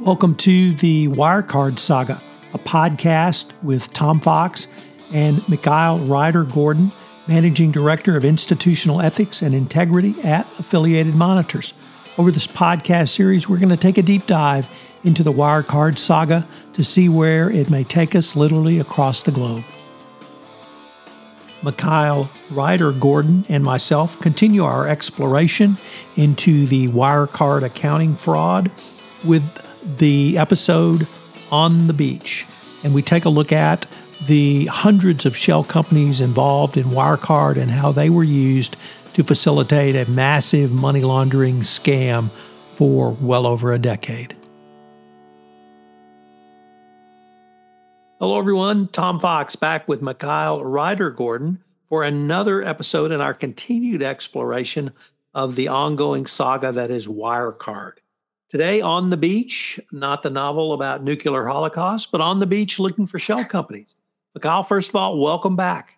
Welcome to the Wirecard Saga, a podcast with Tom Fox and Mikhail Reider-Gordon, Managing Director of Institutional Ethics and Integrity at Affiliated Monitors. Over this podcast series, we're going to take a deep dive into the Wirecard Saga to see where it may take us literally across the globe. Mikhail Reider-Gordon and myself continue our exploration into the Wirecard accounting fraud with the episode On the Beach. And we take a look at the hundreds of shell companies involved in Wirecard and how they were used to facilitate a massive money laundering scam for well over a decade. Hello, everyone. Tom Fox back with Mikhail Reider-Gordon for another episode in our continued exploration of the ongoing saga that is Wirecard. Today, On the Beach, not the novel about nuclear holocaust, but on the beach looking for shell companies. Mikhail, first of all, welcome back.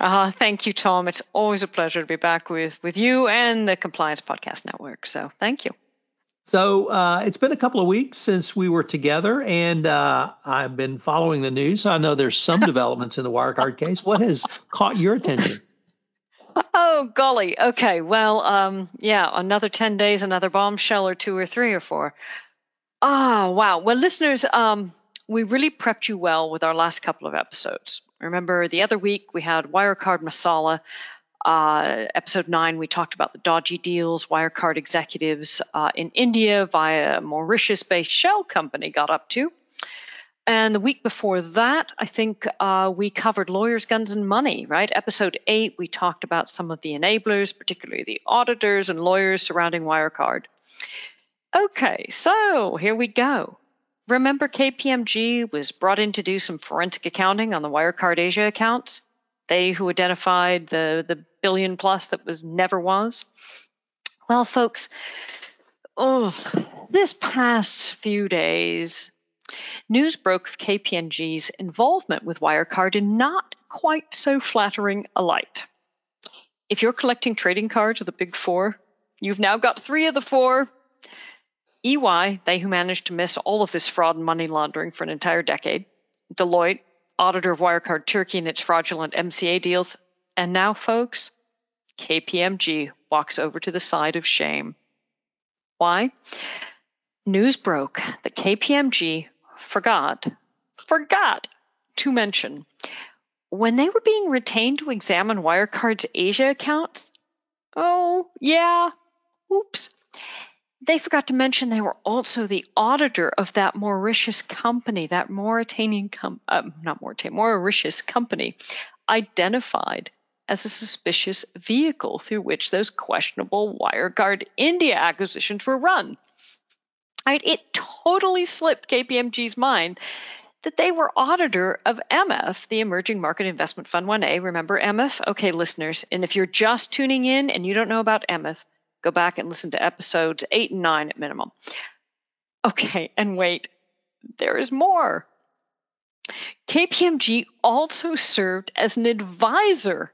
Uh, thank you, Tom. It's always a pleasure to be back with, with you and the Compliance Podcast Network. So thank you. So uh, it's been a couple of weeks since we were together, and uh, I've been following the news. I know there's some developments in the Wirecard case. What has caught your attention? Oh, golly. Okay. Well, um, yeah, another 10 days, another bombshell or two or three or four. Ah, wow. Well, listeners, um, we really prepped you well with our last couple of episodes. Remember, the other week we had Wirecard Masala. Uh, episode nine, we talked about the dodgy deals Wirecard executives uh, in India via Mauritius based shell company got up to. And the week before that, I think uh, we covered lawyers, guns, and money, right? Episode eight, we talked about some of the enablers, particularly the auditors and lawyers surrounding Wirecard. Okay, so here we go. Remember, KPMG was brought in to do some forensic accounting on the Wirecard Asia accounts? They who identified the, the billion plus that was never was? Well, folks, oh, this past few days, News broke of KPMG's involvement with Wirecard in not quite so flattering a light. If you're collecting trading cards of the big four, you've now got three of the four. EY, they who managed to miss all of this fraud and money laundering for an entire decade. Deloitte, auditor of Wirecard Turkey and its fraudulent MCA deals. And now, folks, KPMG walks over to the side of shame. Why? News broke that KPMG forgot, forgot to mention when they were being retained to examine Wirecard's Asia accounts. Oh, yeah, oops. They forgot to mention they were also the auditor of that Mauritius company, that Mauritanian, com- uh, not Mauritanian, Mauritius company, identified as a suspicious vehicle through which those questionable Wirecard India acquisitions were run. Right? It totally slipped KPMG's mind that they were auditor of EMIF, the Emerging Market Investment Fund 1A. Remember EMIF? Okay, listeners. And if you're just tuning in and you don't know about EMIF, go back and listen to episodes eight and nine at minimum. Okay, and wait, there is more. KPMG also served as an advisor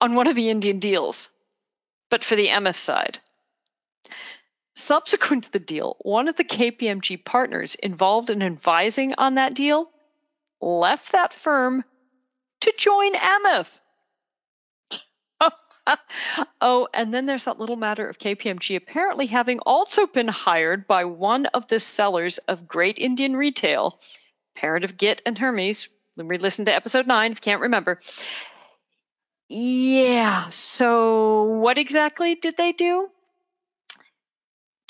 on one of the Indian deals, but for the EMIF side. Subsequent to the deal, one of the KPMG partners involved in advising on that deal left that firm to join EMIF. oh, and then there's that little matter of KPMG apparently having also been hired by one of the sellers of Great Indian Retail, parent of Git and Hermes. Re listen to episode nine if you can't remember. Yeah, so what exactly did they do?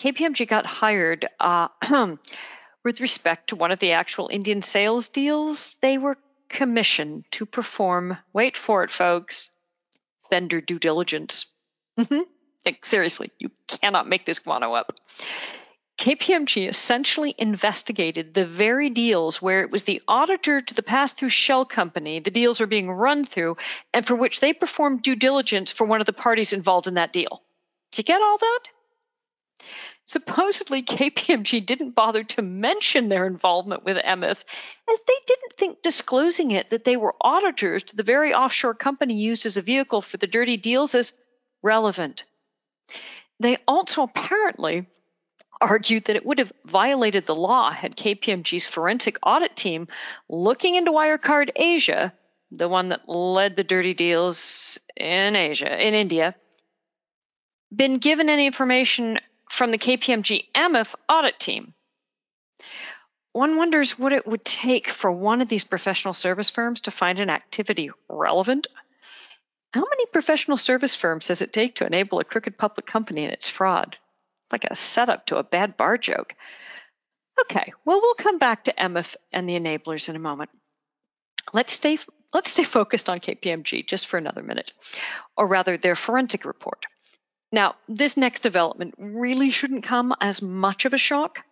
KPMG got hired uh, with respect to one of the actual Indian sales deals. They were commissioned to perform, wait for it, folks, vendor due diligence. Mm-hmm. Like, seriously, you cannot make this guano up. KPMG essentially investigated the very deals where it was the auditor to the pass through shell company the deals were being run through, and for which they performed due diligence for one of the parties involved in that deal. Did you get all that? Supposedly, KPMG didn't bother to mention their involvement with EMIF, as they didn't think disclosing it that they were auditors to the very offshore company used as a vehicle for the dirty deals is relevant. They also apparently argued that it would have violated the law had KPMG's forensic audit team looking into Wirecard Asia, the one that led the dirty deals in Asia, in India, been given any information from the KPMG EMIF audit team. One wonders what it would take for one of these professional service firms to find an activity relevant. How many professional service firms does it take to enable a crooked public company in its fraud? It's like a setup to a bad bar joke. Okay, well, we'll come back to EMIF and the enablers in a moment. Let's stay let's stay focused on KPMG just for another minute, or rather their forensic report. Now, this next development really shouldn't come as much of a shock.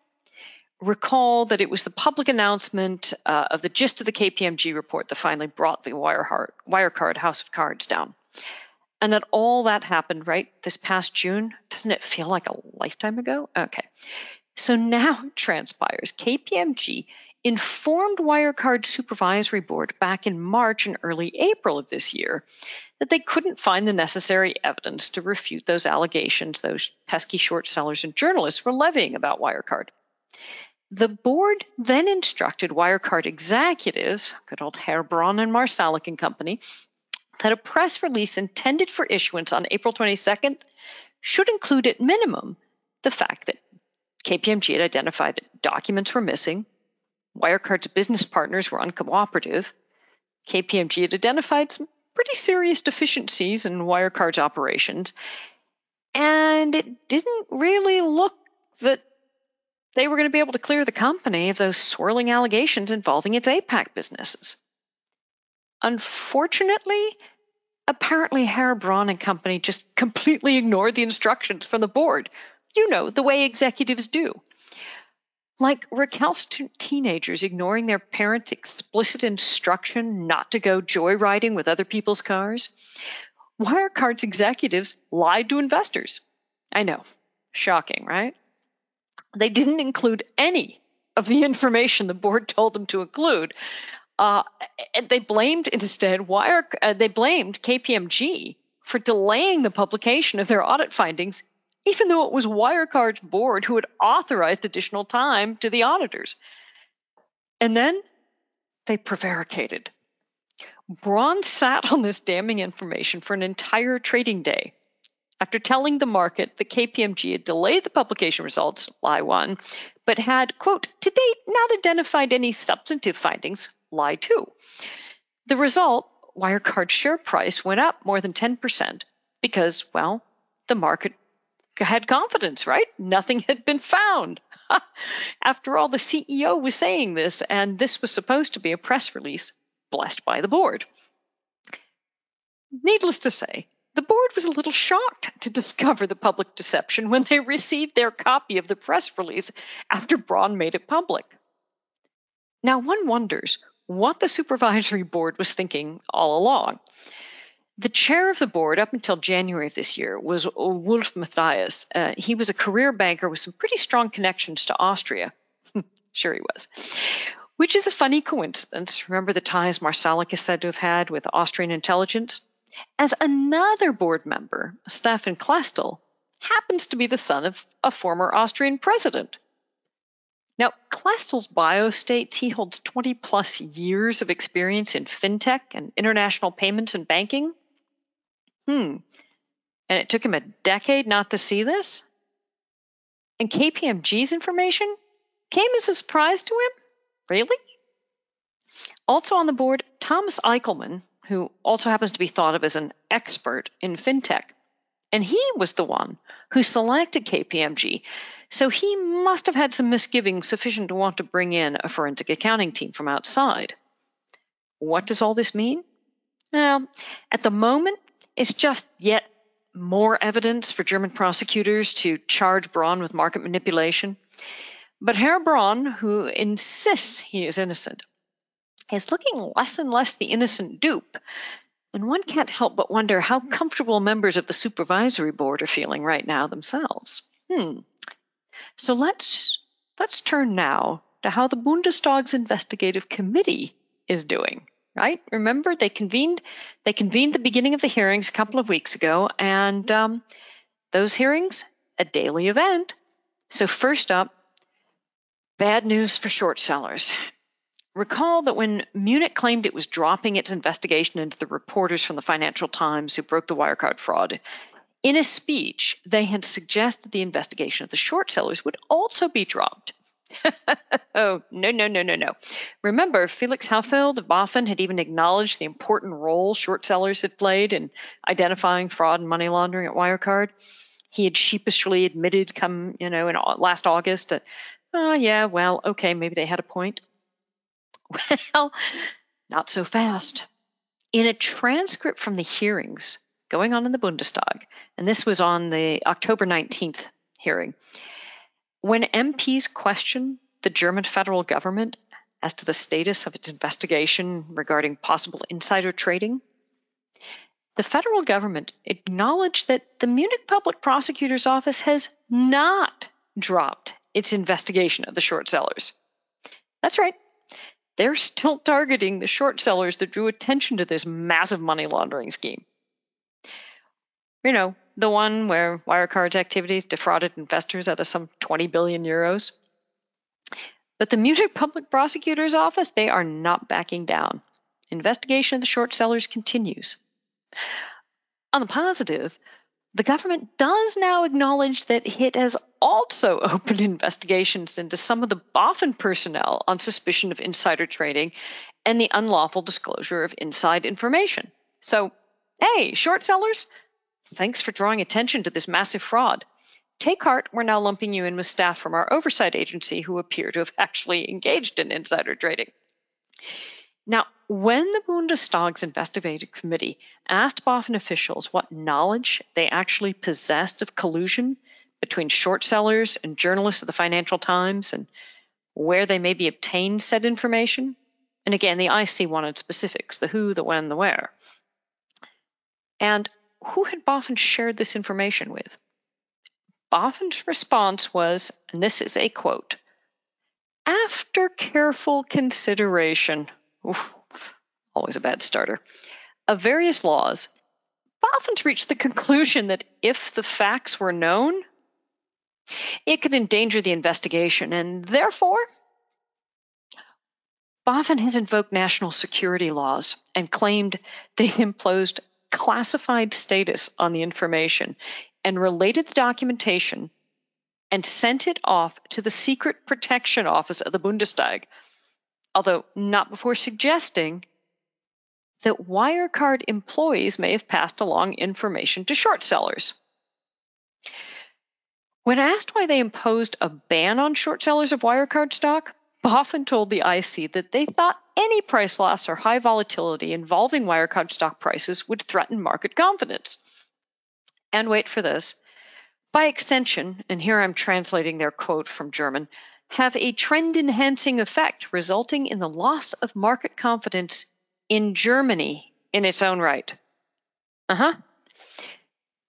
Recall that it was the public announcement uh, of the gist of the KPMG report that finally brought the Wirecard House of Cards down. And that all that happened right this past June. Doesn't it feel like a lifetime ago? Okay. So now it transpires KPMG informed Wirecard Supervisory Board back in March and early April of this year that they couldn't find the necessary evidence to refute those allegations those pesky short sellers and journalists were levying about Wirecard. The board then instructed Wirecard executives, good old Herr and Marsalek and Company, that a press release intended for issuance on April 22nd should include at minimum the fact that KPMG had identified that documents were missing, Wirecard's business partners were uncooperative, KPMG had identified some pretty serious deficiencies in Wirecard's operations, and it didn't really look that they were going to be able to clear the company of those swirling allegations involving its APAC businesses. Unfortunately, apparently Herr Braun and company just completely ignored the instructions from the board. You know, the way executives do. Like recalcitrant teenagers ignoring their parents' explicit instruction not to go joyriding with other people's cars. Wirecard's executives lied to investors. I know, shocking, right? They didn't include any of the information the board told them to include, uh, they blamed instead Wire. Uh, they blamed KPMG for delaying the publication of their audit findings, even though it was Wirecard's board who had authorized additional time to the auditors. And then they prevaricated. Braun sat on this damning information for an entire trading day. After telling the market that KPMG had delayed the publication results, lie one, but had, quote, to date not identified any substantive findings, lie two. The result Wirecard's share price went up more than 10% because, well, the market had confidence, right? Nothing had been found. After all, the CEO was saying this, and this was supposed to be a press release blessed by the board. Needless to say, the board was a little shocked to discover the public deception when they received their copy of the press release after Braun made it public. Now, one wonders what the supervisory board was thinking all along. The chair of the board up until January of this year was Wulf Matthias. Uh, he was a career banker with some pretty strong connections to Austria. sure, he was. Which is a funny coincidence. Remember the ties Marsalek is said to have had with Austrian intelligence? As another board member, Stefan Klestil, happens to be the son of a former Austrian president. Now, Klestil's bio states he holds 20 plus years of experience in fintech and international payments and banking. Hmm. And it took him a decade not to see this? And KPMG's information came as a surprise to him? Really? Also on the board, Thomas Eichelmann, who also happens to be thought of as an expert in fintech. And he was the one who selected KPMG so he must have had some misgivings sufficient to want to bring in a forensic accounting team from outside. What does all this mean? Well, at the moment, it's just yet more evidence for German prosecutors to charge Braun with market manipulation. But Herr Braun, who insists he is innocent, is looking less and less the innocent dupe. And one can't help but wonder how comfortable members of the supervisory board are feeling right now themselves. Hmm, so let's let's turn now to how the Bundestag's investigative committee is doing. Right? Remember, they convened they convened the beginning of the hearings a couple of weeks ago, and um, those hearings, a daily event, So, first up, bad news for short sellers. Recall that when Munich claimed it was dropping its investigation into the reporters from the Financial Times who broke the Wirecard fraud, in a speech, they had suggested the investigation of the short sellers would also be dropped. oh, no, no, no, no, no. Remember, Felix Hufeld of BaFin had even acknowledged the important role short sellers had played in identifying fraud and money laundering at Wirecard. He had sheepishly admitted, come, you know, in last August, that, oh, yeah, well, okay, maybe they had a point. Well, not so fast. In a transcript from the hearings going on in the Bundestag, and this was on the October 19th hearing, when MPs questioned the German federal government as to the status of its investigation regarding possible insider trading, the federal government acknowledged that the Munich Public Prosecutor's Office has not dropped its investigation of the short sellers. That's right. They're still targeting the short sellers that drew attention to this massive money laundering scheme. You know, the one where Wirecard's activities defrauded investors out of some 20 billion euros. But the Munich Public Prosecutor's Office, they are not backing down. Investigation of the short sellers continues. On the positive, the government does now acknowledge that it has also opened investigations into some of the BaFin personnel on suspicion of insider trading and the unlawful disclosure of inside information. So, hey, short sellers, Thanks for drawing attention to this massive fraud. Take heart, we're now lumping you in with staff from our oversight agency who appear to have actually engaged in insider trading. Now, when the Bundestag's investigative committee asked BaFin officials what knowledge they actually possessed of collusion between short sellers and journalists of the Financial Times and where they maybe obtained said information, and again, the IC wanted specifics the who, the when, the where. And who had BaFin shared this information with? BaFin's response was, and this is a quote After careful consideration, oof, always a bad starter, of various laws, BaFin's reached the conclusion that if the facts were known, it could endanger the investigation, and therefore, BaFin has invoked national security laws and claimed they imposed classified status on the information and related the documentation and sent it off to the Secret Protection Office of the Bundestag, although not before suggesting that Wirecard employees may have passed along information to short sellers. When asked why they imposed a ban on short sellers of Wirecard stock, BaFin told the IC that they thought any price loss or high volatility involving Wirecard stock prices would threaten market confidence. And wait for this. By extension, and here I'm translating their quote from German, have a trend enhancing effect resulting in the loss of market confidence in Germany in its own right. Uh huh.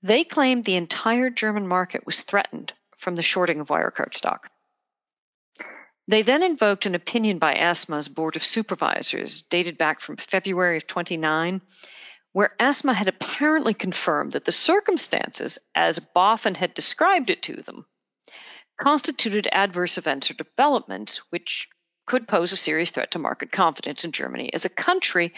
They claimed the entire German market was threatened from the shorting of Wirecard stock. They then invoked an opinion by ESMA's Board of Supervisors, dated back from February of 29, where ESMA had apparently confirmed that the circumstances, as BaFin had described it to them, constituted adverse events or developments which could pose a serious threat to market confidence in Germany as a country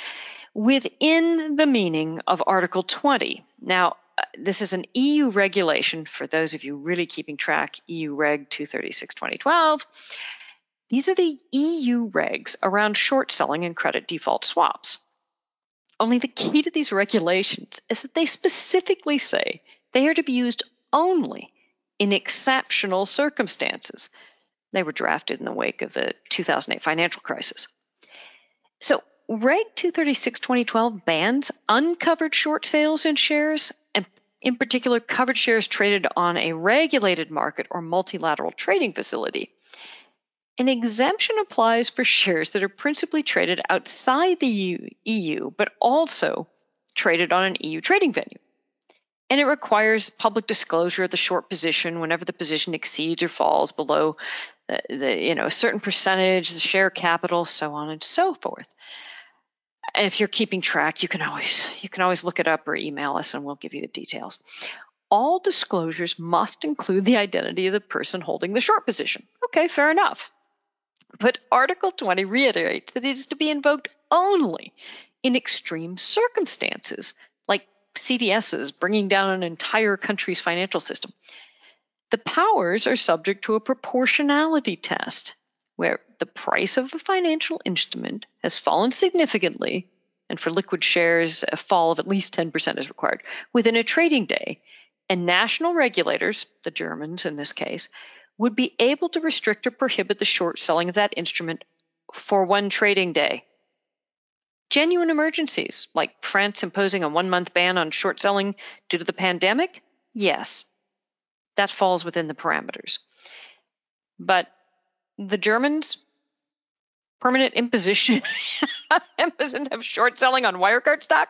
within the meaning of Article 20. Now, uh, this is an EU regulation for those of you really keeping track, EU Reg 236 2012 these are the EU regs around short selling and credit default swaps. Only the key to these regulations is that they specifically say they are to be used only in exceptional circumstances. They were drafted in the wake of the 2008 financial crisis. So, Reg 236 2012 bans uncovered short sales in shares, and in particular, covered shares traded on a regulated market or multilateral trading facility. An exemption applies for shares that are principally traded outside the EU, but also traded on an EU trading venue. And it requires public disclosure of the short position whenever the position exceeds or falls below the, uh, the you know a certain percentage, the share capital, so on and so forth. And if you're keeping track, you can always you can always look it up or email us, and we'll give you the details. all disclosures must include the identity of the person holding the short position. Okay, fair enough. But Article 20 reiterates that it is to be invoked only in extreme circumstances, like CDSs bringing down an entire country's financial system. The powers are subject to a proportionality test, where the price of the financial instrument has fallen significantly, and for liquid shares, a fall of at least 10% is required within a trading day. And national regulators, the Germans in this case, would be able to restrict or prohibit the short selling of that instrument for one trading day. Genuine emergencies, like France imposing a one month ban on short selling due to the pandemic, yes, that falls within the parameters. But the Germans, permanent imposition, of short selling on Wirecard stock,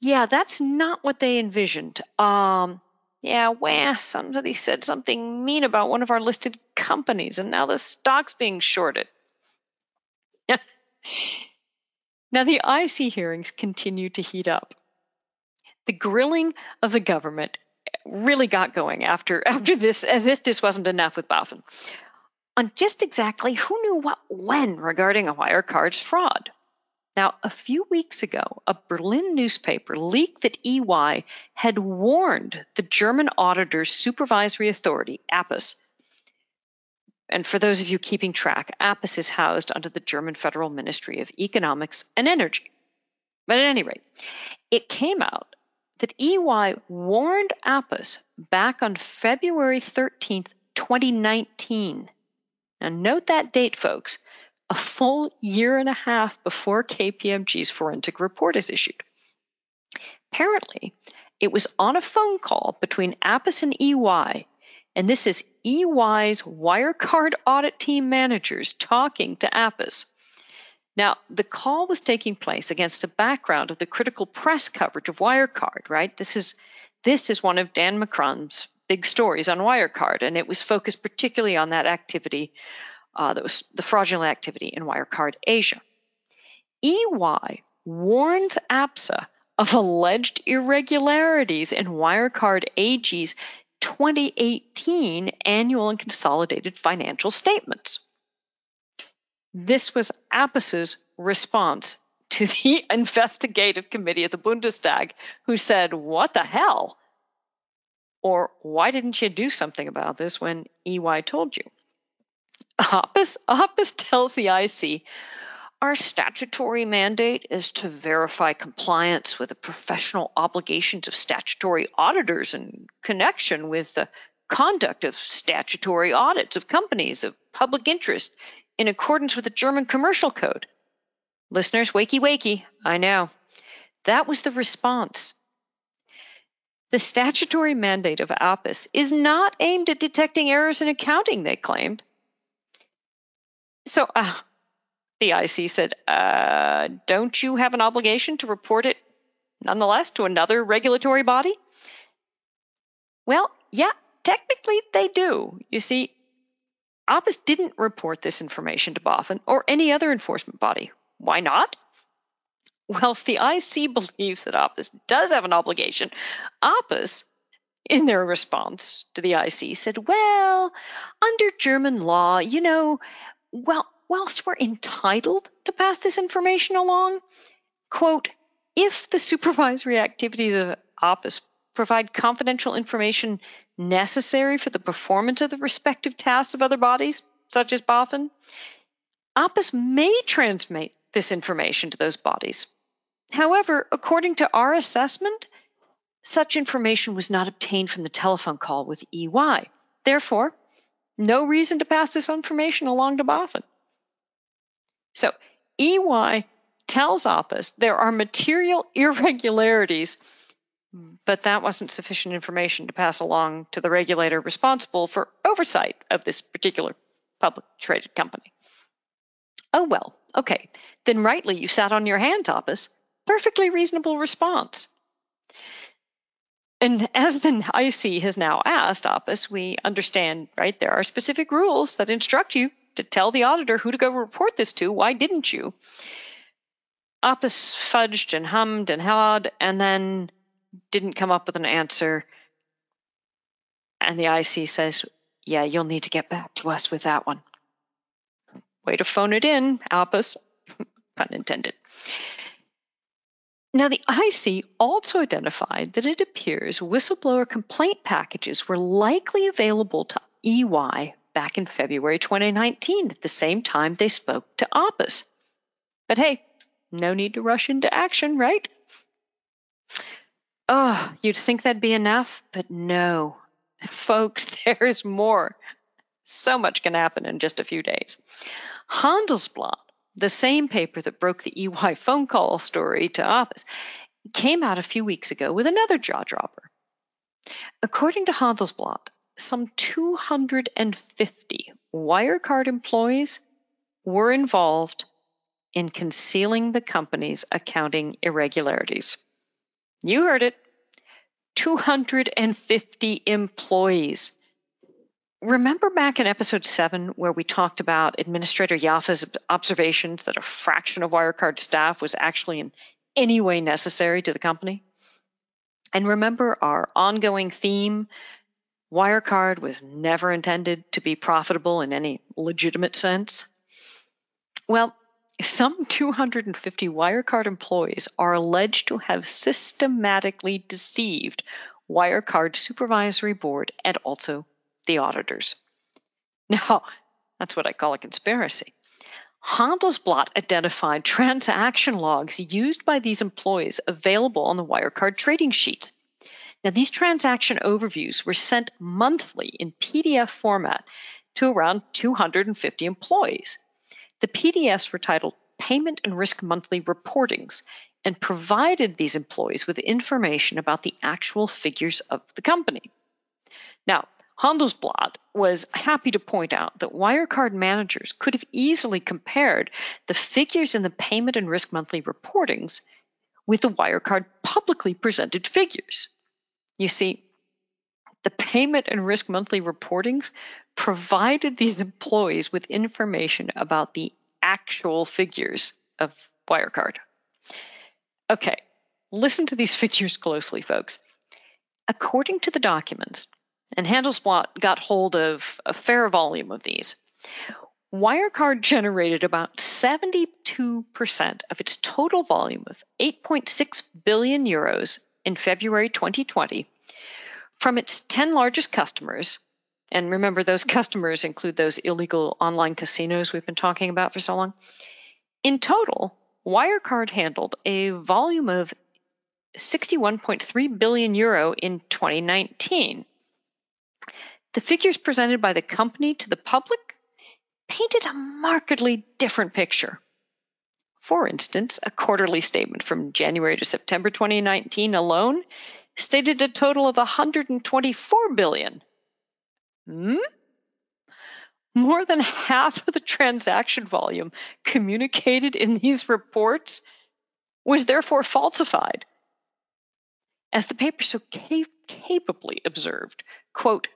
yeah, that's not what they envisioned. Um, yeah, well, somebody said something mean about one of our listed companies, and now the stock's being shorted. now, the IC hearings continue to heat up. The grilling of the government really got going after after this, as if this wasn't enough with BaFin, on just exactly who knew what when regarding a Wirecard's fraud. Now, a few weeks ago, a Berlin newspaper leaked that EY had warned the German auditor's supervisory authority, APAS. And for those of you keeping track, APAS is housed under the German Federal Ministry of Economics and Energy. But at any rate, it came out that EY warned APAS back on February 13th, 2019. Now, note that date, folks a full year and a half before KPMG's forensic report is issued. Apparently, it was on a phone call between APAS and EY, and this is EY's Wirecard audit team managers talking to APAS. Now, the call was taking place against a background of the critical press coverage of Wirecard, right? This is this is one of Dan McCrum's big stories on Wirecard, and it was focused particularly on that activity uh, that was the fraudulent activity in Wirecard Asia. EY warns APAS of alleged irregularities in Wirecard AG's 2018 annual and consolidated financial statements. This was APAS's response to the investigative committee of the Bundestag, who said, What the hell? Or why didn't you do something about this when EY told you? APAS, APAS tells the IC our statutory mandate is to verify compliance with the professional obligations of statutory auditors in connection with the conduct of statutory audits of companies of public interest in accordance with the German Commercial Code. Listeners, wakey wakey, I know. That was the response. The statutory mandate of APAS is not aimed at detecting errors in accounting, they claimed. So uh, the IC said, uh, Don't you have an obligation to report it nonetheless to another regulatory body? Well, yeah, technically they do. You see, APAS didn't report this information to BaFin or any other enforcement body. Why not? Whilst the IC believes that APAS does have an obligation, APAS, in their response to the IC, said, Well, under German law, you know, well, whilst we're entitled to pass this information along, quote, if the supervisory activities of APAS provide confidential information necessary for the performance of the respective tasks of other bodies, such as BaFin, APAS may transmit this information to those bodies. However, according to our assessment, such information was not obtained from the telephone call with EY. Therefore, no reason to pass this information along to BaFin. So EY tells APAS there are material irregularities, but that wasn't sufficient information to pass along to the regulator responsible for oversight of this particular public traded company. Oh, well, okay. Then rightly you sat on your hands, APAS. Perfectly reasonable response. And as the IC has now asked APAS, we understand, right, there are specific rules that instruct you to tell the auditor who to go report this to. Why didn't you? APAS fudged and hummed and hawed and then didn't come up with an answer. And the IC says, Yeah, you'll need to get back to us with that one. Way to phone it in, APAS. Pun intended. Now, the IC also identified that it appears whistleblower complaint packages were likely available to EY back in February 2019 at the same time they spoke to APAS. But hey, no need to rush into action, right? Oh, you'd think that'd be enough, but no. Folks, there's more. So much can happen in just a few days. Handelsblatt, the same paper that broke the EY phone call story to APAS, came out a few weeks ago with another jaw dropper. According to Handelsblatt, some 250 Wirecard employees were involved in concealing the company's accounting irregularities. You heard it 250 employees. Remember back in episode 7 where we talked about Administrator Jaffé's observations that a fraction of Wirecard staff was actually in any way necessary to the company? And remember our ongoing theme Wirecard was never intended to be profitable in any legitimate sense. Well, some 250 Wirecard employees are alleged to have systematically deceived Wirecard Supervisory Board and also the auditors. Now, that's what I call a conspiracy. Handelsblatt identified transaction logs used by these employees available on the Wirecard trading sheet. Now, these transaction overviews were sent monthly in PDF format to around 250 employees. The PDFs were titled Payment and Risk Monthly Reportings and provided these employees with information about the actual figures of the company. Now, Handelsblatt was happy to point out that Wirecard managers could have easily compared the figures in the Payment and Risk Monthly reportings with the Wirecard publicly presented figures. You see, the payment and risk monthly reportings provided these employees with information about the actual figures of Wirecard. Okay, listen to these figures closely, folks. According to the documents, and Handelsblatt got hold of a fair volume of these, Wirecard generated about 72% of its total volume of 8.6 billion euros in February 2020 from its 10 largest customers. And remember, those customers include those illegal online casinos we've been talking about for so long. In total, Wirecard handled a volume of 61.3 billion euro in 2019. The figures presented by the company to the public painted a markedly different picture. For instance, a quarterly statement from January to September 2019 alone stated a total of 124 billion. Hmm? More than half of the transaction volume communicated in these reports was therefore falsified. As the paper so cap- capably observed, quote,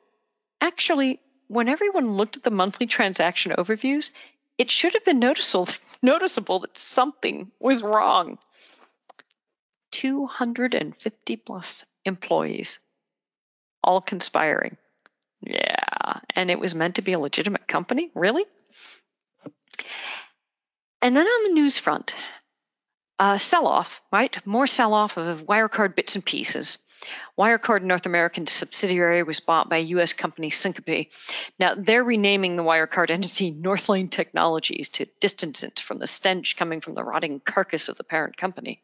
actually, when everyone looked at the monthly transaction overviews, it should have been noticeable, noticeable that something was wrong. 250 plus employees, all conspiring. Yeah, and it was meant to be a legitimate company? Really? And then on the news front, uh, sell off, right? More sell off of Wirecard bits and pieces. Wirecard North American subsidiary was bought by U.S. company Syncapay. Now, they're renaming the Wirecard entity Northlane Technologies to distance it from the stench coming from the rotting carcass of the parent company.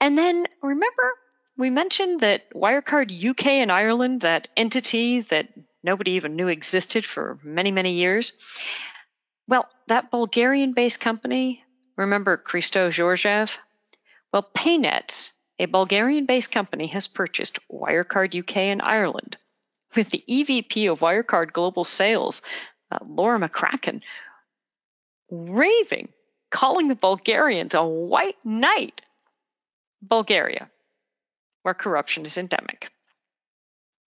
And then remember, we mentioned that Wirecard UK and Ireland, that entity that nobody even knew existed for many, many years. Well, that Bulgarian based company, remember Christo Georgiev? Well, Paynetics a Bulgarian based company has purchased Wirecard UK and Ireland, with the EVP of Wirecard Global Sales, uh, Laura McCracken, raving, calling the Bulgarians a white knight. Bulgaria, where corruption is endemic.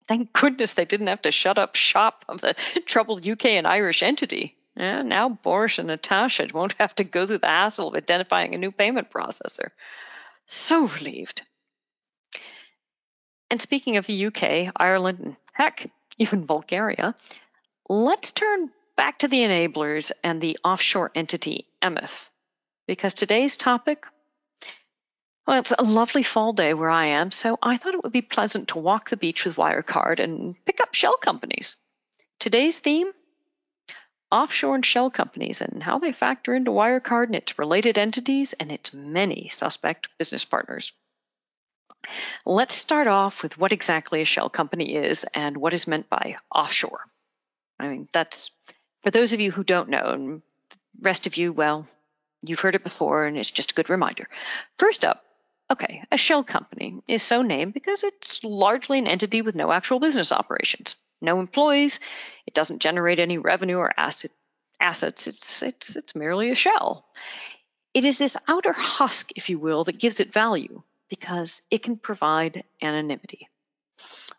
Thank goodness they didn't have to shut up shop of the troubled UK and Irish entity. Yeah, now Boris and Natasha won't have to go through the hassle of identifying a new payment processor. So relieved. And speaking of the UK, Ireland, and heck, even Bulgaria, let's turn back to the enablers and the offshore entity EMIF, because today's topic well, it's a lovely fall day where I am, so I thought it would be pleasant to walk the beach with Wirecard and pick up shell companies. Today's theme offshore and shell companies and how they factor into Wirecard and its related entities and its many suspect business partners. Let's start off with what exactly a shell company is and what is meant by offshore. I mean, that's for those of you who don't know, and the rest of you, well, you've heard it before and it's just a good reminder. First up, Okay, a shell company is so named because it's largely an entity with no actual business operations, no employees, it doesn't generate any revenue or asset, assets, it's, it's, it's merely a shell. It is this outer husk, if you will, that gives it value because it can provide anonymity.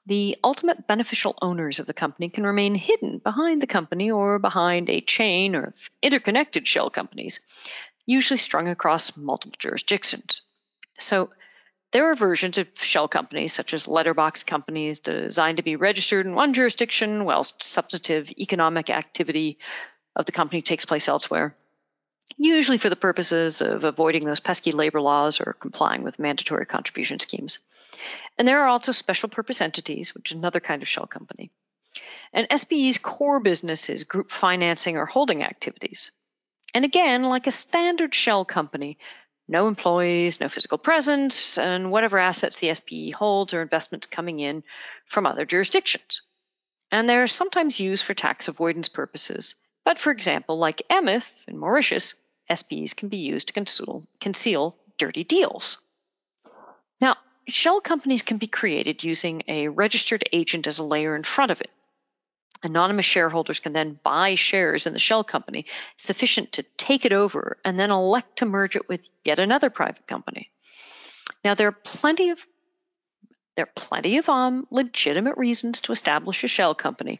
The ultimate beneficial owners of the company can remain hidden behind the company or behind a chain of interconnected shell companies, usually strung across multiple jurisdictions. So there are versions of shell companies, such as letterbox companies, designed to be registered in one jurisdiction whilst substantive economic activity of the company takes place elsewhere, usually for the purposes of avoiding those pesky labor laws or complying with mandatory contribution schemes. And there are also special purpose entities, which is another kind of shell company. And SPE's core business is group financing or holding activities. And again, like a standard shell company, no employees, no physical presence, and whatever assets the SPE holds or investments coming in from other jurisdictions. And they're sometimes used for tax avoidance purposes. But for example, like EMIF in Mauritius, SPEs can be used to conceal, conceal dirty deals. Now, shell companies can be created using a registered agent as a layer in front of it. Anonymous shareholders can then buy shares in the shell company sufficient to take it over and then elect to merge it with yet another private company. Now there are plenty of there are plenty of um, legitimate reasons to establish a shell company,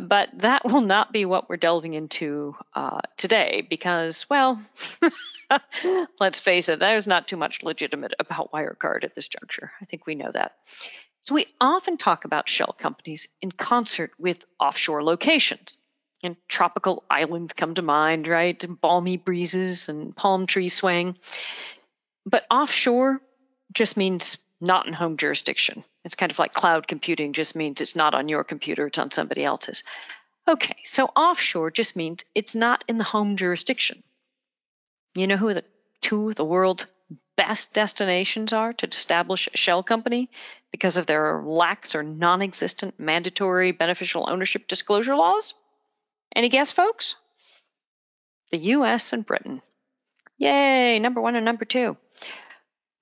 but that will not be what we're delving into uh, today because, well, let's face it, there's not too much legitimate about Wirecard at this juncture. I think we know that. So we often talk about shell companies in concert with offshore locations. And tropical islands come to mind, right? And balmy breezes and palm tree swaying. But offshore just means not in home jurisdiction. It's kind of like cloud computing just means it's not on your computer, it's on somebody else's. Okay, so offshore just means it's not in the home jurisdiction. You know who the two of the world's best destinations are to establish a shell company because of their lax or non existent mandatory beneficial ownership disclosure laws? Any guess, folks? The US and Britain. Yay, number one and number two.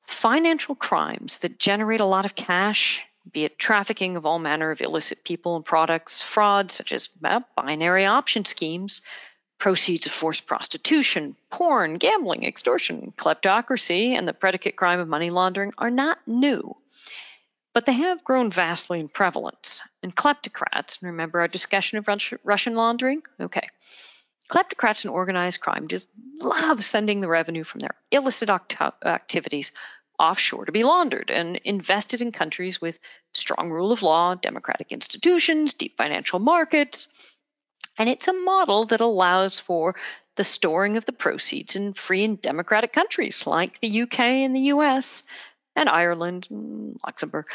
Financial crimes that generate a lot of cash, be it trafficking of all manner of illicit people and products, fraud such as well, binary option schemes, proceeds of forced prostitution, porn, gambling, extortion, kleptocracy, and the predicate crime of money laundering are not new. But they have grown vastly in prevalence. And kleptocrats, remember our discussion of Russian laundering? Okay. Kleptocrats and organized crime just love sending the revenue from their illicit activities offshore to be laundered and invested in countries with strong rule of law, democratic institutions, deep financial markets, and it's a model that allows for the storing of the proceeds in free and democratic countries like the UK and the US and Ireland and Luxembourg,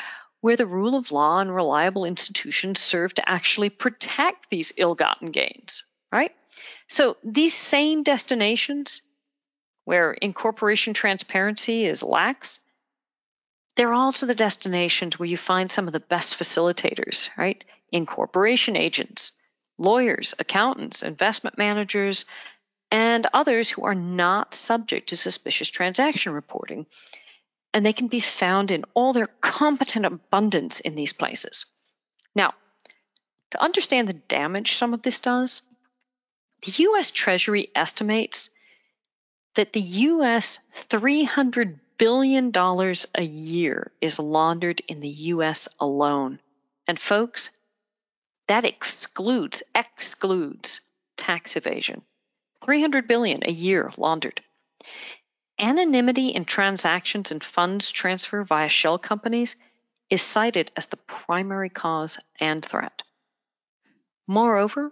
where the rule of law and reliable institutions serve to actually protect these ill gotten gains, right? So these same destinations where incorporation transparency is lax, they're also the destinations where you find some of the best facilitators, right? Incorporation agents, lawyers, accountants, investment managers, and others who are not subject to suspicious transaction reporting. And they can be found in all their competent abundance in these places. Now, to understand the damage some of this does, the US Treasury estimates that the US $300 billion a year is laundered in the US alone. And folks, that excludes, excludes tax evasion. 300 billion a year laundered. Anonymity in transactions and funds transfer via shell companies is cited as the primary cause and threat. Moreover,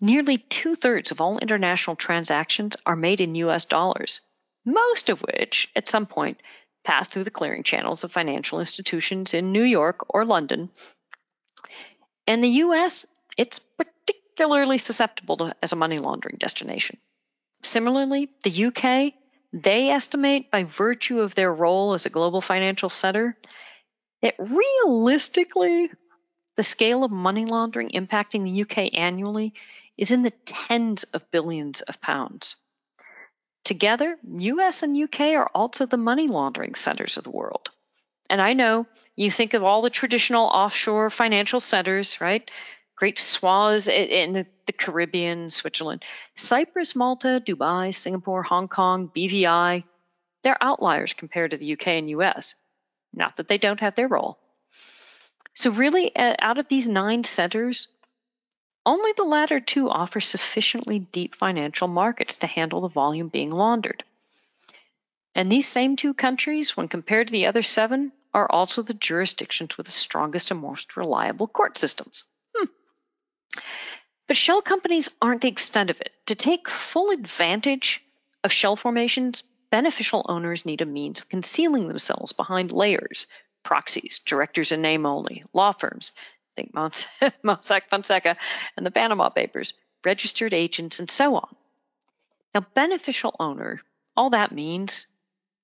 nearly two thirds of all international transactions are made in US dollars, most of which, at some point, pass through the clearing channels of financial institutions in New York or London. In the US, it's particularly susceptible to, as a money laundering destination. Similarly, the UK, they estimate by virtue of their role as a global financial center that realistically, the scale of money laundering impacting the UK annually is in the tens of billions of pounds. Together, US and UK are also the money laundering centers of the world. And I know you think of all the traditional offshore financial centers, right? Great swaths in the Caribbean, Switzerland, Cyprus, Malta, Dubai, Singapore, Hong Kong, BVI. They're outliers compared to the UK and US. Not that they don't have their role. So, really, out of these nine centers, only the latter two offer sufficiently deep financial markets to handle the volume being laundered. And these same two countries, when compared to the other seven, are also the jurisdictions with the strongest and most reliable court systems. But shell companies aren't the extent of it. To take full advantage of shell formations, beneficial owners need a means of concealing themselves behind layers, proxies, directors in name only, law firms, think Mossack Fonseca and the Panama Papers, registered agents, and so on. Now, beneficial owner, all that means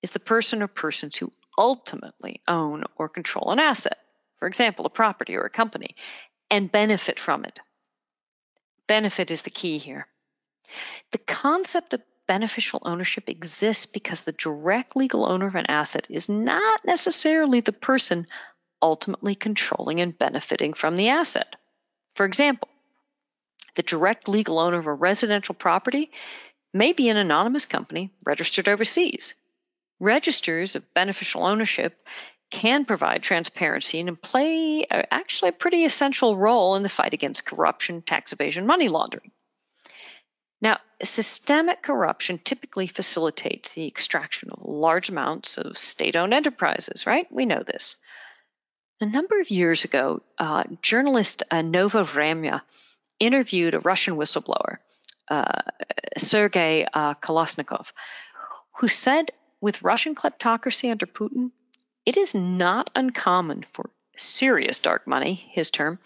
is the person or persons who ultimately own or control an asset, for example, a property or a company, and benefit from it. Benefit is the key here. The concept of beneficial ownership exists because the direct legal owner of an asset is not necessarily the person ultimately controlling and benefiting from the asset. For example, the direct legal owner of a residential property may be an anonymous company registered overseas. Registers of beneficial ownership can provide transparency and play actually a pretty essential role in the fight against corruption, tax evasion, money laundering. Now, systemic corruption typically facilitates the extraction of large amounts of state owned enterprises, right? We know this. A number of years ago, uh, journalist uh, Nova Vremya interviewed a Russian whistleblower, uh, Sergei uh, Kolesnikov, who said with Russian kleptocracy under Putin, it is not uncommon for serious dark money, his term,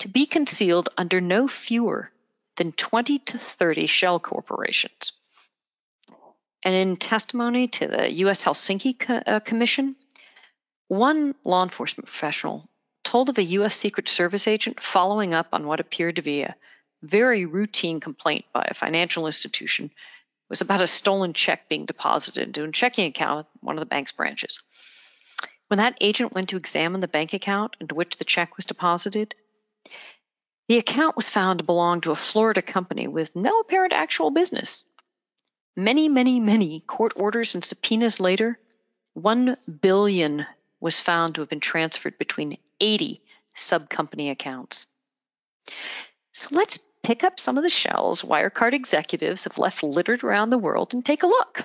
to be concealed under no fewer than 20 to 30 shell corporations. And in testimony to the U.S. Helsinki Co- uh, Commission, one law enforcement professional told of a U.S. Secret Service agent following up on what appeared to be a very routine complaint by a financial institution. It was about a stolen check being deposited into a checking account at one of the bank's branches. When that agent went to examine the bank account into which the check was deposited, the account was found to belong to a Florida company with no apparent actual business. Many, many, many court orders and subpoenas later, one billion was found to have been transferred between 80 sub-company accounts. So let's pick up some of the shells Wirecard executives have left littered around the world and take a look.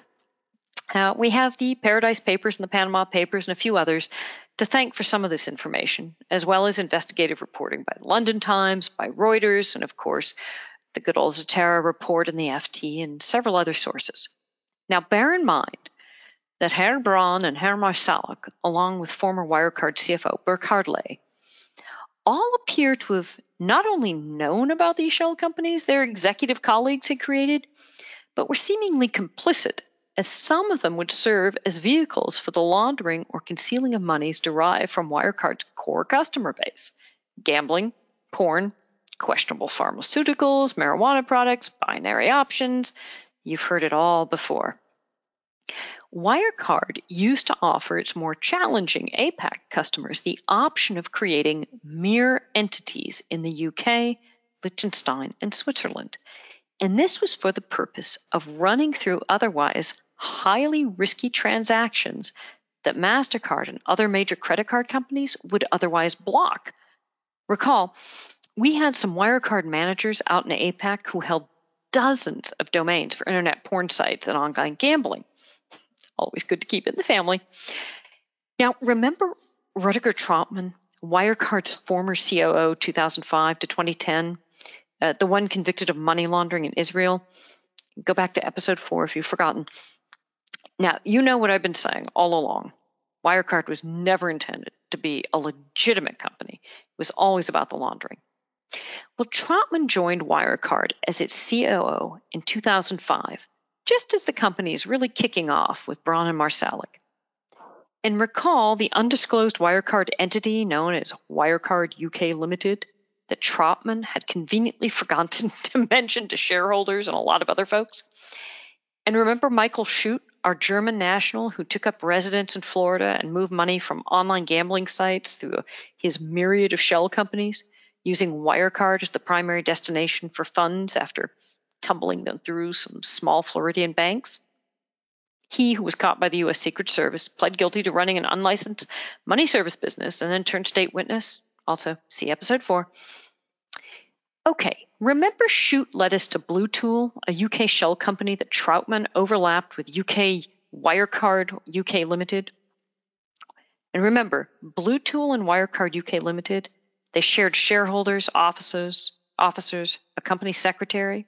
Uh, we have the Paradise Papers and the Panama Papers and a few others to thank for some of this information, as well as investigative reporting by the London Times, by Reuters, and of course, the good old Zatarra report and the FT and several other sources. Now, bear in mind that Herr Braun and Herr Marsalek, along with former Wirecard CFO Burkhard Ley, all appear to have not only known about these shell companies their executive colleagues had created, but were seemingly complicit, as some of them would serve as vehicles for the laundering or concealing of monies derived from Wirecard's core customer base gambling, porn, questionable pharmaceuticals, marijuana products, binary options. You've heard it all before. Wirecard used to offer its more challenging APAC customers the option of creating mirror entities in the UK, Liechtenstein, and Switzerland. And this was for the purpose of running through otherwise highly risky transactions that MasterCard and other major credit card companies would otherwise block. Recall, we had some Wirecard managers out in APAC who held dozens of domains for internet porn sites and online gambling always good to keep in the family. Now, remember Rudiger Trautmann, Wirecard's former COO 2005 to 2010, uh, the one convicted of money laundering in Israel. Go back to episode four if you've forgotten. Now, you know what I've been saying all along. Wirecard was never intended to be a legitimate company, it was always about the laundering. Well, Trautmann joined Wirecard as its COO in 2005, just as the company is really kicking off with Braun and Marsalek. And recall the undisclosed Wirecard entity known as Wirecard UK Limited that Trautmann had conveniently forgotten to mention to shareholders and a lot of other folks. And remember Michael Schutt, our German national who took up residence in Florida and moved money from online gambling sites through his myriad of shell companies, using Wirecard as the primary destination for funds after tumbling them through some small Floridian banks? He, who was caught by the U.S. Secret Service, pled guilty to running an unlicensed money service business and then turned state witness. Also, see episode four. Okay, remember Schutt led us to Blue Tool, a UK shell company that Trautmann overlapped with UK Wirecard UK Limited? And remember, Blue Tool and Wirecard UK Limited, they shared shareholders, officers, officers, a company secretary.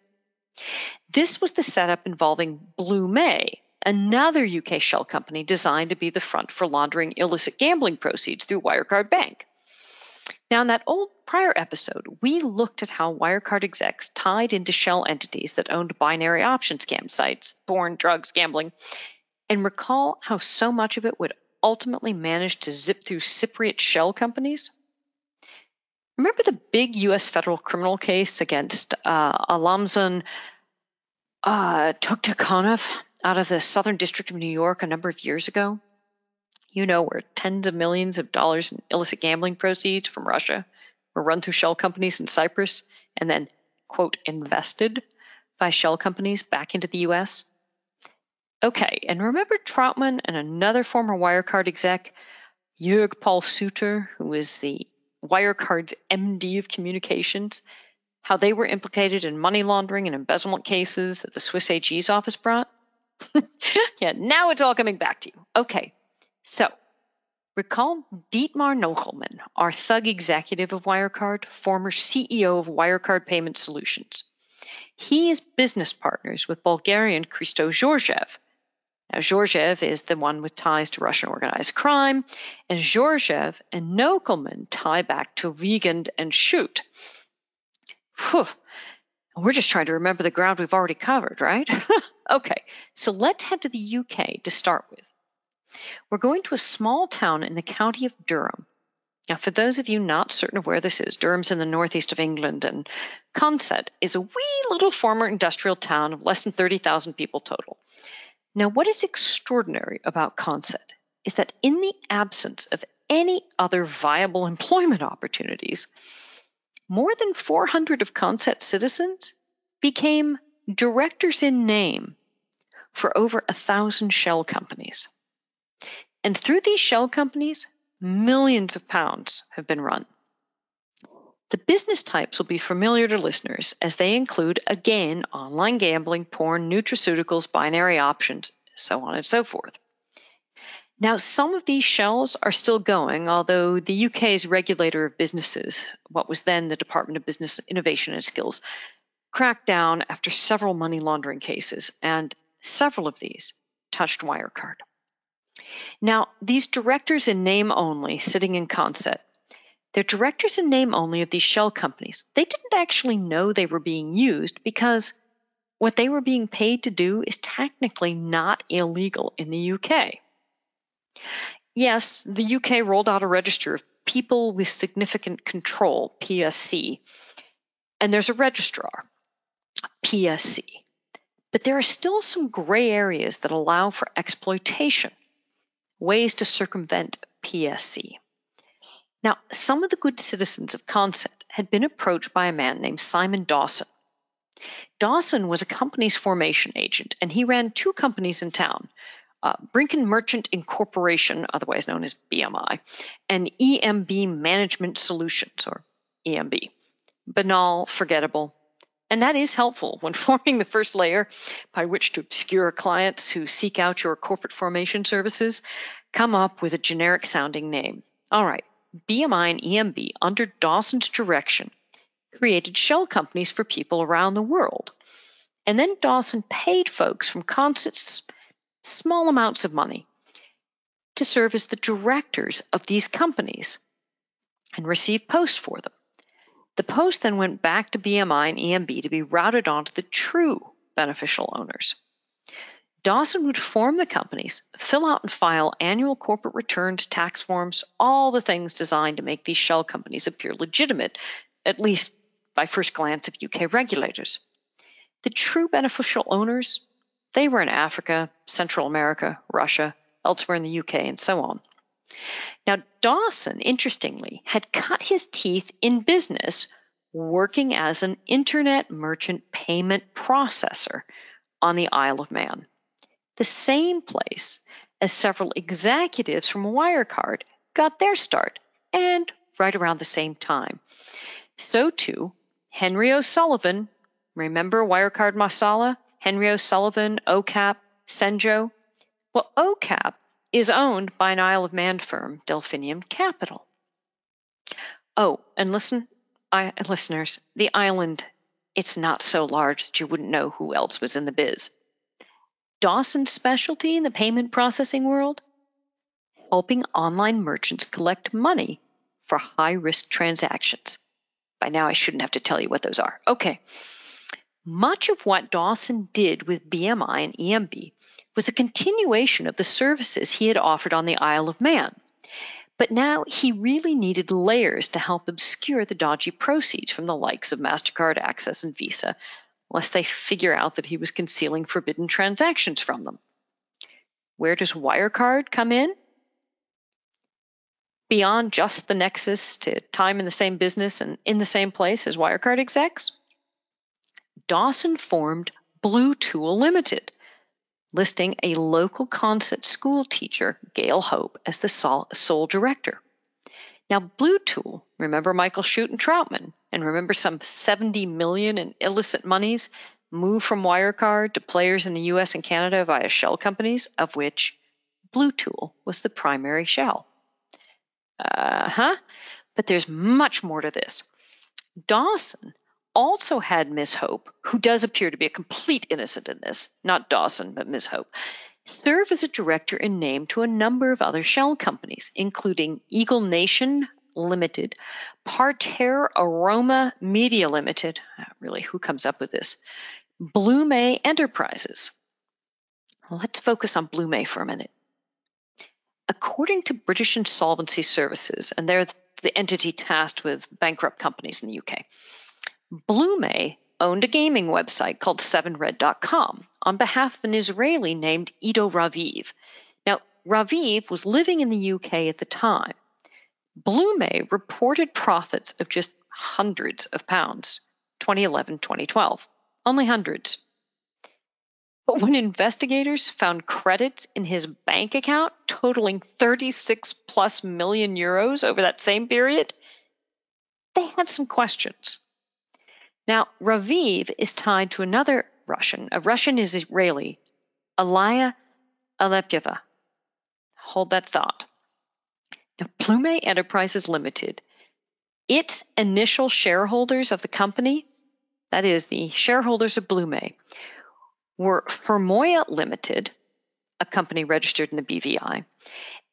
This was the setup involving Blume, another UK shell company designed to be the front for laundering illicit gambling proceeds through Wirecard Bank. Now, in that old prior episode, we looked at how Wirecard execs tied into shell entities that owned binary option scam sites, porn, drugs, gambling, and recall how so much of it would ultimately manage to zip through Cypriot shell companies? Remember the big U.S. federal criminal case against uh, Alimzhan uh, Tokhtakhounov out of the Southern District of New York a number of years ago? You know, where tens of millions of dollars in illicit gambling proceeds from Russia were run through shell companies in Cyprus and then, quote, invested by shell companies back into the U.S.? Okay, and remember Trautmann and another former Wirecard exec, Jörg Paul Suter, who was the Wirecard's MD of communications, how they were implicated in money laundering and embezzlement cases that the Swiss AG's office brought? yeah, now it's all coming back to you. Okay, so recall Dietmar Nochlmann, our thug executive of Wirecard, former CEO of Wirecard Payment Solutions. He is business partners with Bulgarian Christo Georgiev. Now, Georgiev is the one with ties to Russian organized crime, and Georgiev and Nochlmann tie back to Weigand and Schutt. Whew. We're just trying to remember the ground we've already covered, right? okay, so let's head to the UK to start with. We're going to a small town in the county of Durham. Now, for those of you not certain of where this is, Durham's in the northeast of England, and Consett is a wee little former industrial town of less than 30,000 people total. Now, what is extraordinary about Consett is that in the absence of any other viable employment opportunities, more than 400 of Consett citizens became directors in name for over a thousand shell companies. And through these shell companies, millions of pounds have been run. The business types will be familiar to listeners as they include, again, online gambling, porn, nutraceuticals, binary options, so on and so forth. Now, some of these shells are still going, although the UK's regulator of businesses, what was then the Department of Business Innovation and Skills, cracked down after several money laundering cases, and several of these touched Wirecard. Now, these directors in name only sitting in Consett, they're directors in name only of these shell companies. They didn't actually know they were being used because what they were being paid to do is technically not illegal in the UK. Yes, the UK rolled out a register of people with significant control, PSC, and there's a registrar, PSC. But there are still some gray areas that allow for exploitation, ways to circumvent PSC. Now, some of the good citizens of Consett had been approached by a man named Simon Dawson. Dawson was a company's formation agent, and he ran two companies in town uh, Brinken Merchant Incorporation, otherwise known as BMI, and EMB Management Solutions, or EMB. Banal, forgettable, and that is helpful when forming the first layer by which to obscure clients who seek out your corporate formation services. Come up with a generic sounding name. All right, BMI and EMB, under Dawson's direction, created shell companies for people around the world. And then Dawson paid folks from Consett small amounts of money to serve as the directors of these companies and receive posts for them. The post then went back to BMI and EMB to be routed on to the true beneficial owners. Dawson would form the companies, fill out and file annual corporate returns, tax forms, all the things designed to make these shell companies appear legitimate, at least by first glance of UK regulators. The true beneficial owners, they were in Africa, Central America, Russia, elsewhere in the UK, and so on. Now, Dawson, interestingly, had cut his teeth in business working as an internet merchant payment processor on the Isle of Man, the same place as several executives from Wirecard got their start, and right around the same time. So too, Henry O'Sullivan, remember Wirecard Masala? Henry O'Sullivan, OCAP, Senjo? Well, OCAP is owned by an Isle of Man firm, Delphinium Capital. Oh, and listen, I, listeners, the island, it's not so large that you wouldn't know who else was in the biz. Dawson's specialty in the payment processing world? Helping online merchants collect money for high risk transactions. By now, I shouldn't have to tell you what those are. Okay. Much of what Dawson did with BMI and EMB was a continuation of the services he had offered on the Isle of Man. But now he really needed layers to help obscure the dodgy proceeds from the likes of MasterCard, Access, and Visa, lest they figure out that he was concealing forbidden transactions from them. Where does Wirecard come in? Beyond just the nexus to time in the same business and in the same place as Wirecard execs, Dawson formed Blue Tool Limited listing a local Consett school teacher, Gail Hope, as the sole director. Now, Blue Tool, remember Michael Schutt and Trautmann, and remember some 70 million in illicit monies moved from Wirecard to players in the US and Canada via shell companies, of which Blue Tool was the primary shell. Uh huh. But there's much more to this. Dawson also had Miss Hope, who does appear to be a complete innocent in this, not Dawson, but Miss Hope, serve as a director in name to a number of other shell companies, including Eagle Nation Limited, Parterre Aroma Media Limited. Uh, really, who comes up with this? Blume Enterprises. let's focus on Blume for a minute. According to British Insolvency Services, and they're the entity tasked with bankrupt companies in the UK, Blume owned a gaming website called 7red.com on behalf of an Israeli named Ido Raviv. Now, Raviv was living in the UK at the time. Blume reported profits of just hundreds of pounds, 2011 2012, only hundreds. But when investigators found credits in his bank account totaling 36 plus million euros over that same period, they had some questions. Now, Raviv is tied to another Russian, a Russian Israeli, Alaya Alepyeva. Hold that thought. Now, Blume Enterprises Limited, its initial shareholders of the company, that is, the shareholders of Blume, were Fermoya Limited, a company registered in the BVI,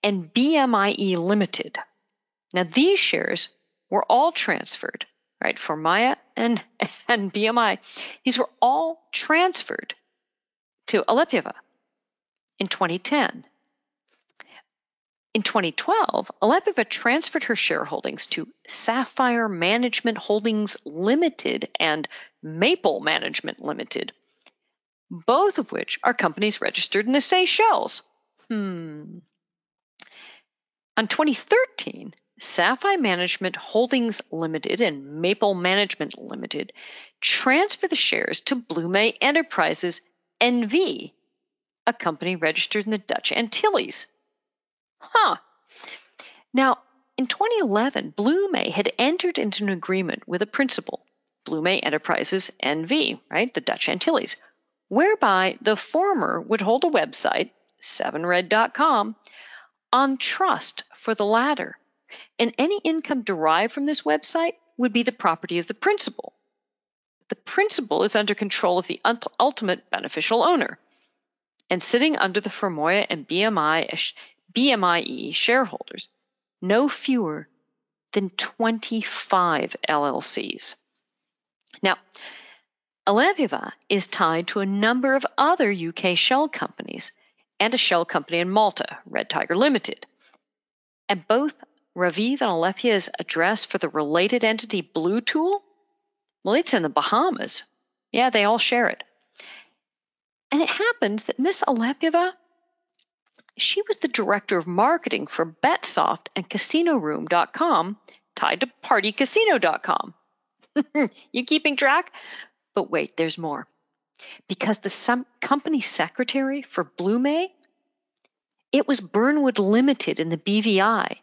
and BMIE Limited. Now, these shares were all transferred right? Fermoya and, and BMI, these were all transferred to Alepyeva in 2010. In 2012, Alepyeva transferred her shareholdings to Sapphire Management Holdings Limited and Maple Management Limited, both of which are companies registered in the Seychelles. Hmm. On 2013, Sapphire Management Holdings Limited and Maple Management Limited transfer the shares to Blume Enterprises NV, a company registered in the Dutch Antilles. Huh. Now, in 2011, Blume had entered into an agreement with a principal, Blume Enterprises NV, right, the Dutch Antilles, whereby the former would hold a website, 7red.com, on trust for the latter And any income derived from this website would be the property of the principal. The principal is under control of the ultimate beneficial owner. And sitting under the Fermoya and BMI, BMIE shareholders, no fewer than 25 LLCs. Now, Alempiva is tied to a number of other UK shell companies and a shell company in Malta, Red Tiger Limited. And both Raviv and Alefia's address for the related entity Blue Tool, well, it's in the Bahamas. Yeah, they all share it. And it happens that Miss Alempiva, she was the director of marketing for Betsoft and CasinoRoom.com, tied to PartyCasino.com. you keeping track? But wait, there's more. Because the company secretary for Blume, it was Burnwood Limited in the BVI,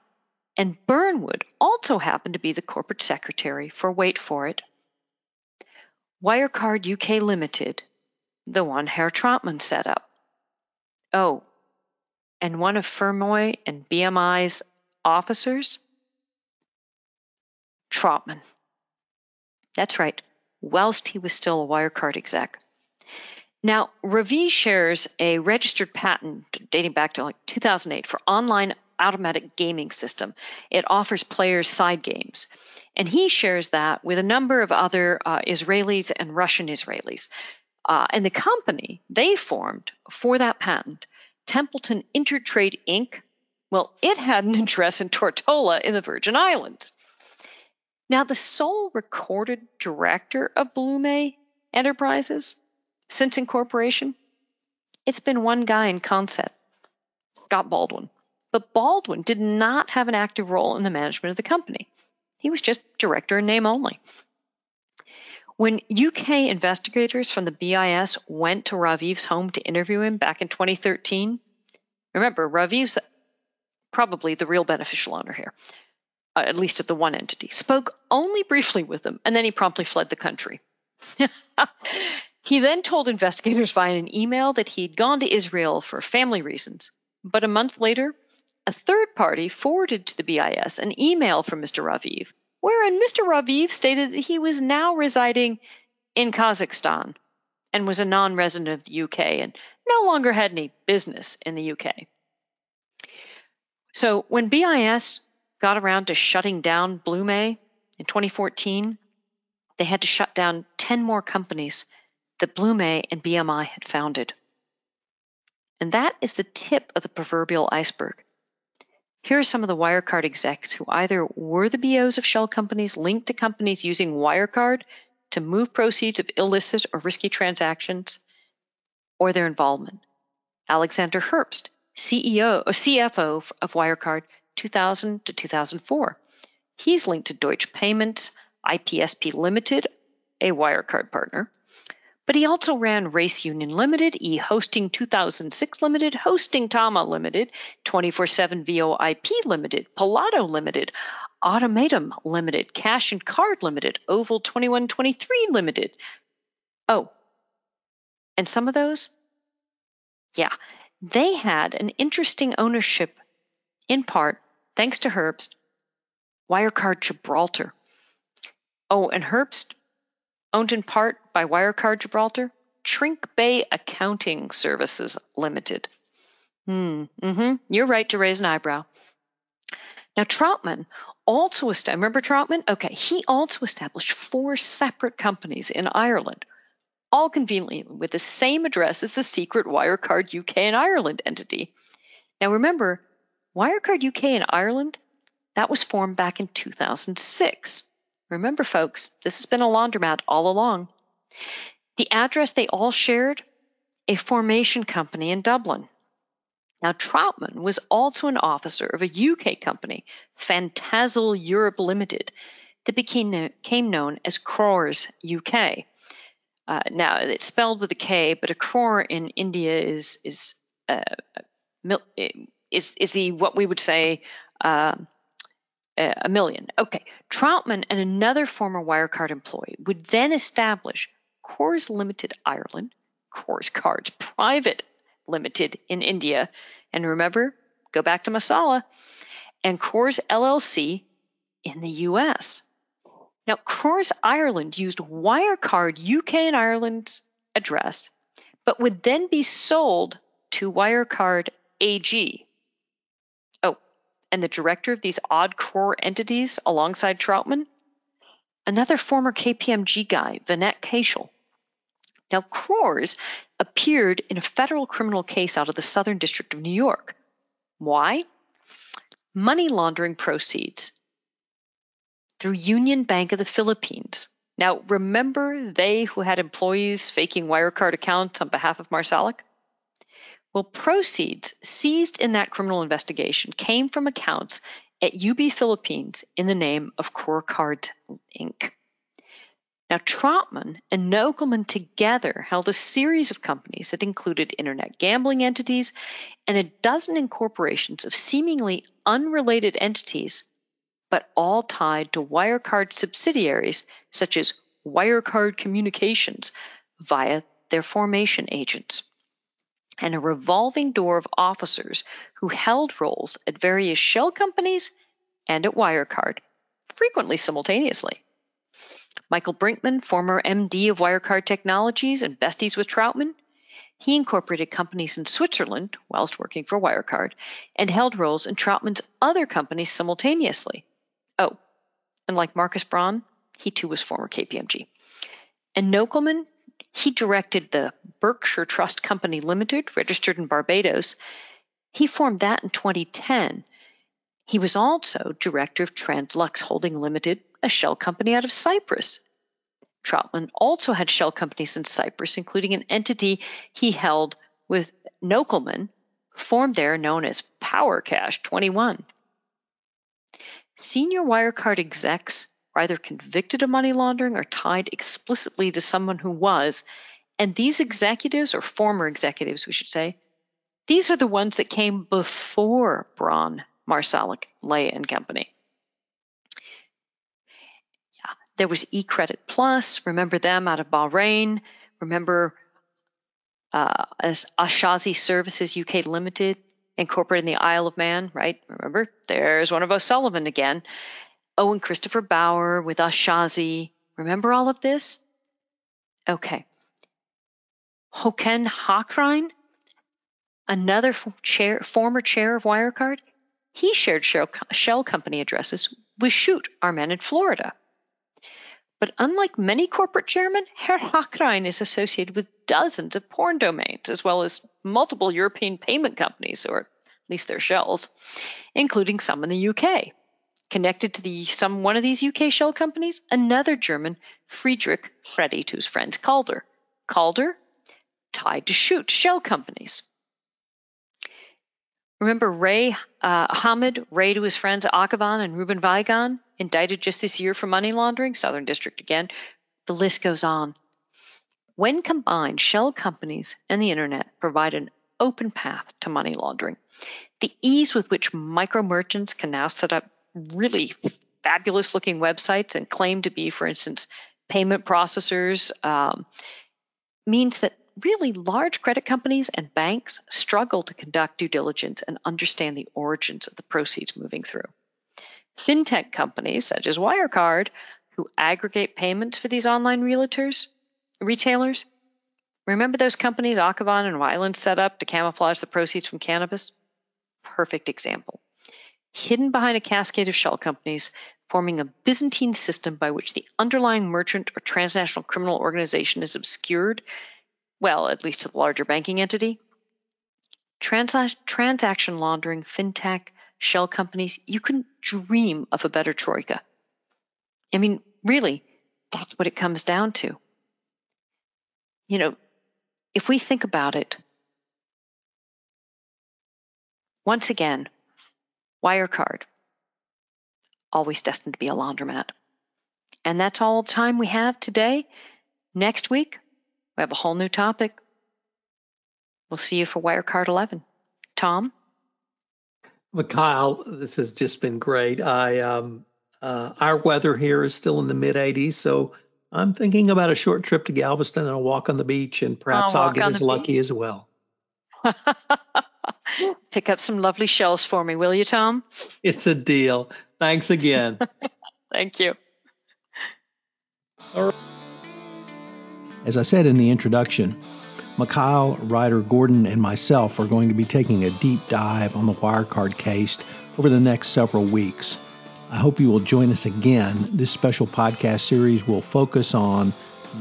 and Burnwood also happened to be the corporate secretary for, wait for it, Wirecard UK Limited, the one Herr Trautmann set up. Oh, and one of Fermoy and BMI's officers? Trautmann. That's right, whilst he was still a Wirecard exec. Now, Raviv shares a registered patent dating back to like 2008 for online automatic gaming system. It offers players side games. And he shares that with a number of other uh, Israelis and Russian Israelis. Uh, and the company they formed for that patent, Templeton Intertrade Inc., well, it had an address in Tortola in the Virgin Islands. Now, the sole recorded director of Blume Enterprises since incorporation, it's been one guy in Consett, Scott Baldwin. But Baldwin did not have an active role in the management of the company. He was just director in name only. When UK investigators from the BIS went to Raviv's home to interview him back in 2013, remember, Raviv's probably the real beneficial owner here uh, at least of the one entity, spoke only briefly with them, and then he promptly fled the country. he then told investigators via an email that he'd gone to Israel for family reasons. But a month later, a third party forwarded to the BIS an email from Mr. Raviv, wherein Mr. Raviv stated that he was now residing in Kazakhstan and was a non resident of the UK and no longer had any business in the UK. So when BIS got around to shutting down Blume in 2014, they had to shut down 10 more companies that Blume and BMI had founded. And that is the tip of the proverbial iceberg. Here are some of the Wirecard execs who either were the BOs of shell companies linked to companies using Wirecard to move proceeds of illicit or risky transactions, or their involvement. Alexander Herbst, CEO or CFO of Wirecard 2000 to 2004. He's linked to Deutsche Payments, IPSP Limited, a Wirecard partner. But he also ran Race Union Limited, E Hosting 2006 Limited, Hosting Tama Limited, 24 7 VoIP Limited, Palato Limited, Automatum Limited, Cash and Card Limited, Oval 2123 Limited. Oh, and some of those? Yeah, they had an interesting ownership in part thanks to Herbst, Wirecard Gibraltar. Oh, and Herbst, owned in part by Wirecard Gibraltar, Trink Bay Accounting Services Limited. Hmm, mm-hmm. You're right to raise an eyebrow. Now, Trautmann also established, remember Trautmann? Okay, he also established four separate companies in Ireland, all conveniently with the same address as the secret Wirecard UK and Ireland entity. Now, remember, Wirecard UK and Ireland, that was formed back in 2006. Remember, folks, this has been a laundromat all along. The address they all shared, a formation company in Dublin. Now, Trautmann was also an officer of a UK company, Phantasal Europe Limited, that became, became known as Crores UK. Uh, now, it's spelled with a K, but a crore in India is is uh, is is the what we would say uh, Uh, a million. Okay, Trautmann and another former Wirecard employee would then establish Coors Limited Ireland, Coors Cards Private Limited in India, and remember, go back to Masala, and Coors LLC in the US. Now, Coors Ireland used Wirecard UK and Ireland's address, but would then be sold to Wirecard AG. And the director of these odd core entities alongside Trautmann? Another former KPMG guy, Vinay Keshal. Now, Coors appeared in a federal criminal case out of the Southern District of New York. Why? Money laundering proceeds through Union Bank of the Philippines. Now, remember they who had employees faking Wirecard accounts on behalf of Marsalek? Well, proceeds seized in that criminal investigation came from accounts at UB Philippines in the name of Core Inc. Now, Trautmann and Nokelman together held a series of companies that included internet gambling entities and a dozen incorporations of seemingly unrelated entities, but all tied to Wirecard subsidiaries such as Wirecard Communications via their formation agents. And a revolving door of officers who held roles at various shell companies and at Wirecard, frequently simultaneously. Michael Brinkman, former MD of Wirecard Technologies and besties with Trautmann, he incorporated companies in Switzerland whilst working for Wirecard and held roles in Trautmann's other companies simultaneously. Oh, and like Markus Braun, he too was former KPMG. And Nokelman, he directed the Berkshire Trust Company Limited, registered in Barbados. He formed that in 2010. He was also director of Translux Holding Limited, a shell company out of Cyprus. Trautmann also had shell companies in Cyprus, including an entity he held with Nokelman, formed there known as Power Cash 21. Senior Wirecard execs were either convicted of money laundering or tied explicitly to someone who was, and these executives, or former executives, we should say, these are the ones that came before Braun, Marsalek, Leah, and Company. Yeah, there was eCredit Plus. Remember them out of Bahrain. Remember uh, as Ashazi Services UK Limited, incorporated in the Isle of Man, right? Remember, there's one of O'Sullivan again. Oh, Owen Christopher Bauer with Ashazi. Remember all of this? Okay. Hoken Hockrein, another chair, former chair of Wirecard, he shared shell, shell company addresses with Schutt, our man in Florida. But unlike many corporate chairmen, Herr Hockrein is associated with dozens of porn domains, as well as multiple European payment companies, or at least their shells, including some in the UK. Connected to the some one of these UK shell companies, another German, Friedrich Freddy to his friend Calder. Calder tied to Schutt shell companies. Remember Ray uh, Hamid, Ray to his friends Akhavan and Ruben Weigand, indicted just this year for money laundering, Southern District again. The list goes on. When combined, shell companies and the internet provide an open path to money laundering. The ease with which micro merchants can now set up really fabulous looking websites and claim to be, for instance, payment processors um, means that really large credit companies and banks struggle to conduct due diligence and understand the origins of the proceeds moving through. Fintech companies such as Wirecard, who aggregate payments for these online realtors, retailers, remember those companies Akhavan and Wyland set up to camouflage the proceeds from cannabis? Perfect example. Hidden behind a cascade of shell companies, forming a Byzantine system by which the underlying merchant or transnational criminal organization is obscured well, at least to the larger banking entity. Trans- transaction laundering, fintech, shell companies, you couldn't dream of a better troika. I mean, really, that's what it comes down to. You know, if we think about it, once again, Wirecard, always destined to be a laundromat. And that's all the time we have today. Next week, we have a whole new topic. We'll see you for Wirecard 11. Tom? Well, Kyle, this has just been great. I um, uh, our weather here is still in the mid 80s, so I'm thinking about a short trip to Galveston and a walk on the beach, and perhaps I'll, I'll get as lucky beach. as well. Pick up some lovely shells for me, will you, Tom? It's a deal. Thanks again. Thank you. As I said in the introduction, Mikhail, Reider-Gordon, and myself are going to be taking a deep dive on the Wirecard case over the next several weeks. I hope you will join us again. This special podcast series will focus on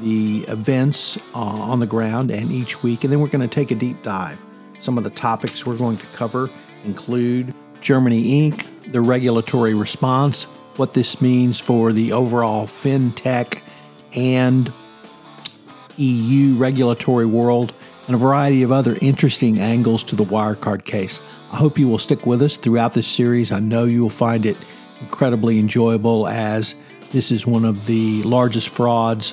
the events uh, on the ground and each week, and then we're going to take a deep dive. Some of the topics we're going to cover include Germany Inc., the regulatory response, what this means for the overall fintech and EU regulatory world, and a variety of other interesting angles to the Wirecard case. I hope you will stick with us throughout this series. I know you will find it incredibly enjoyable as this is one of the largest frauds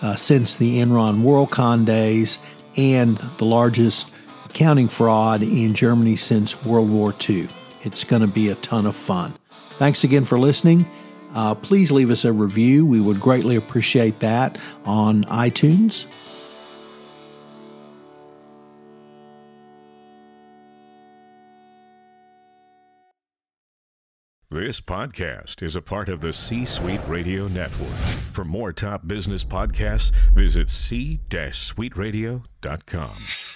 uh, since the Enron WorldCom days and the largest accounting fraud in Germany since World War II. It's going to be a ton of fun. Thanks again for listening. Uh, please leave us a review. We would greatly appreciate that on iTunes. This podcast is a part of the C Suite Radio Network. For more top business podcasts, visit c-suiteradio.com.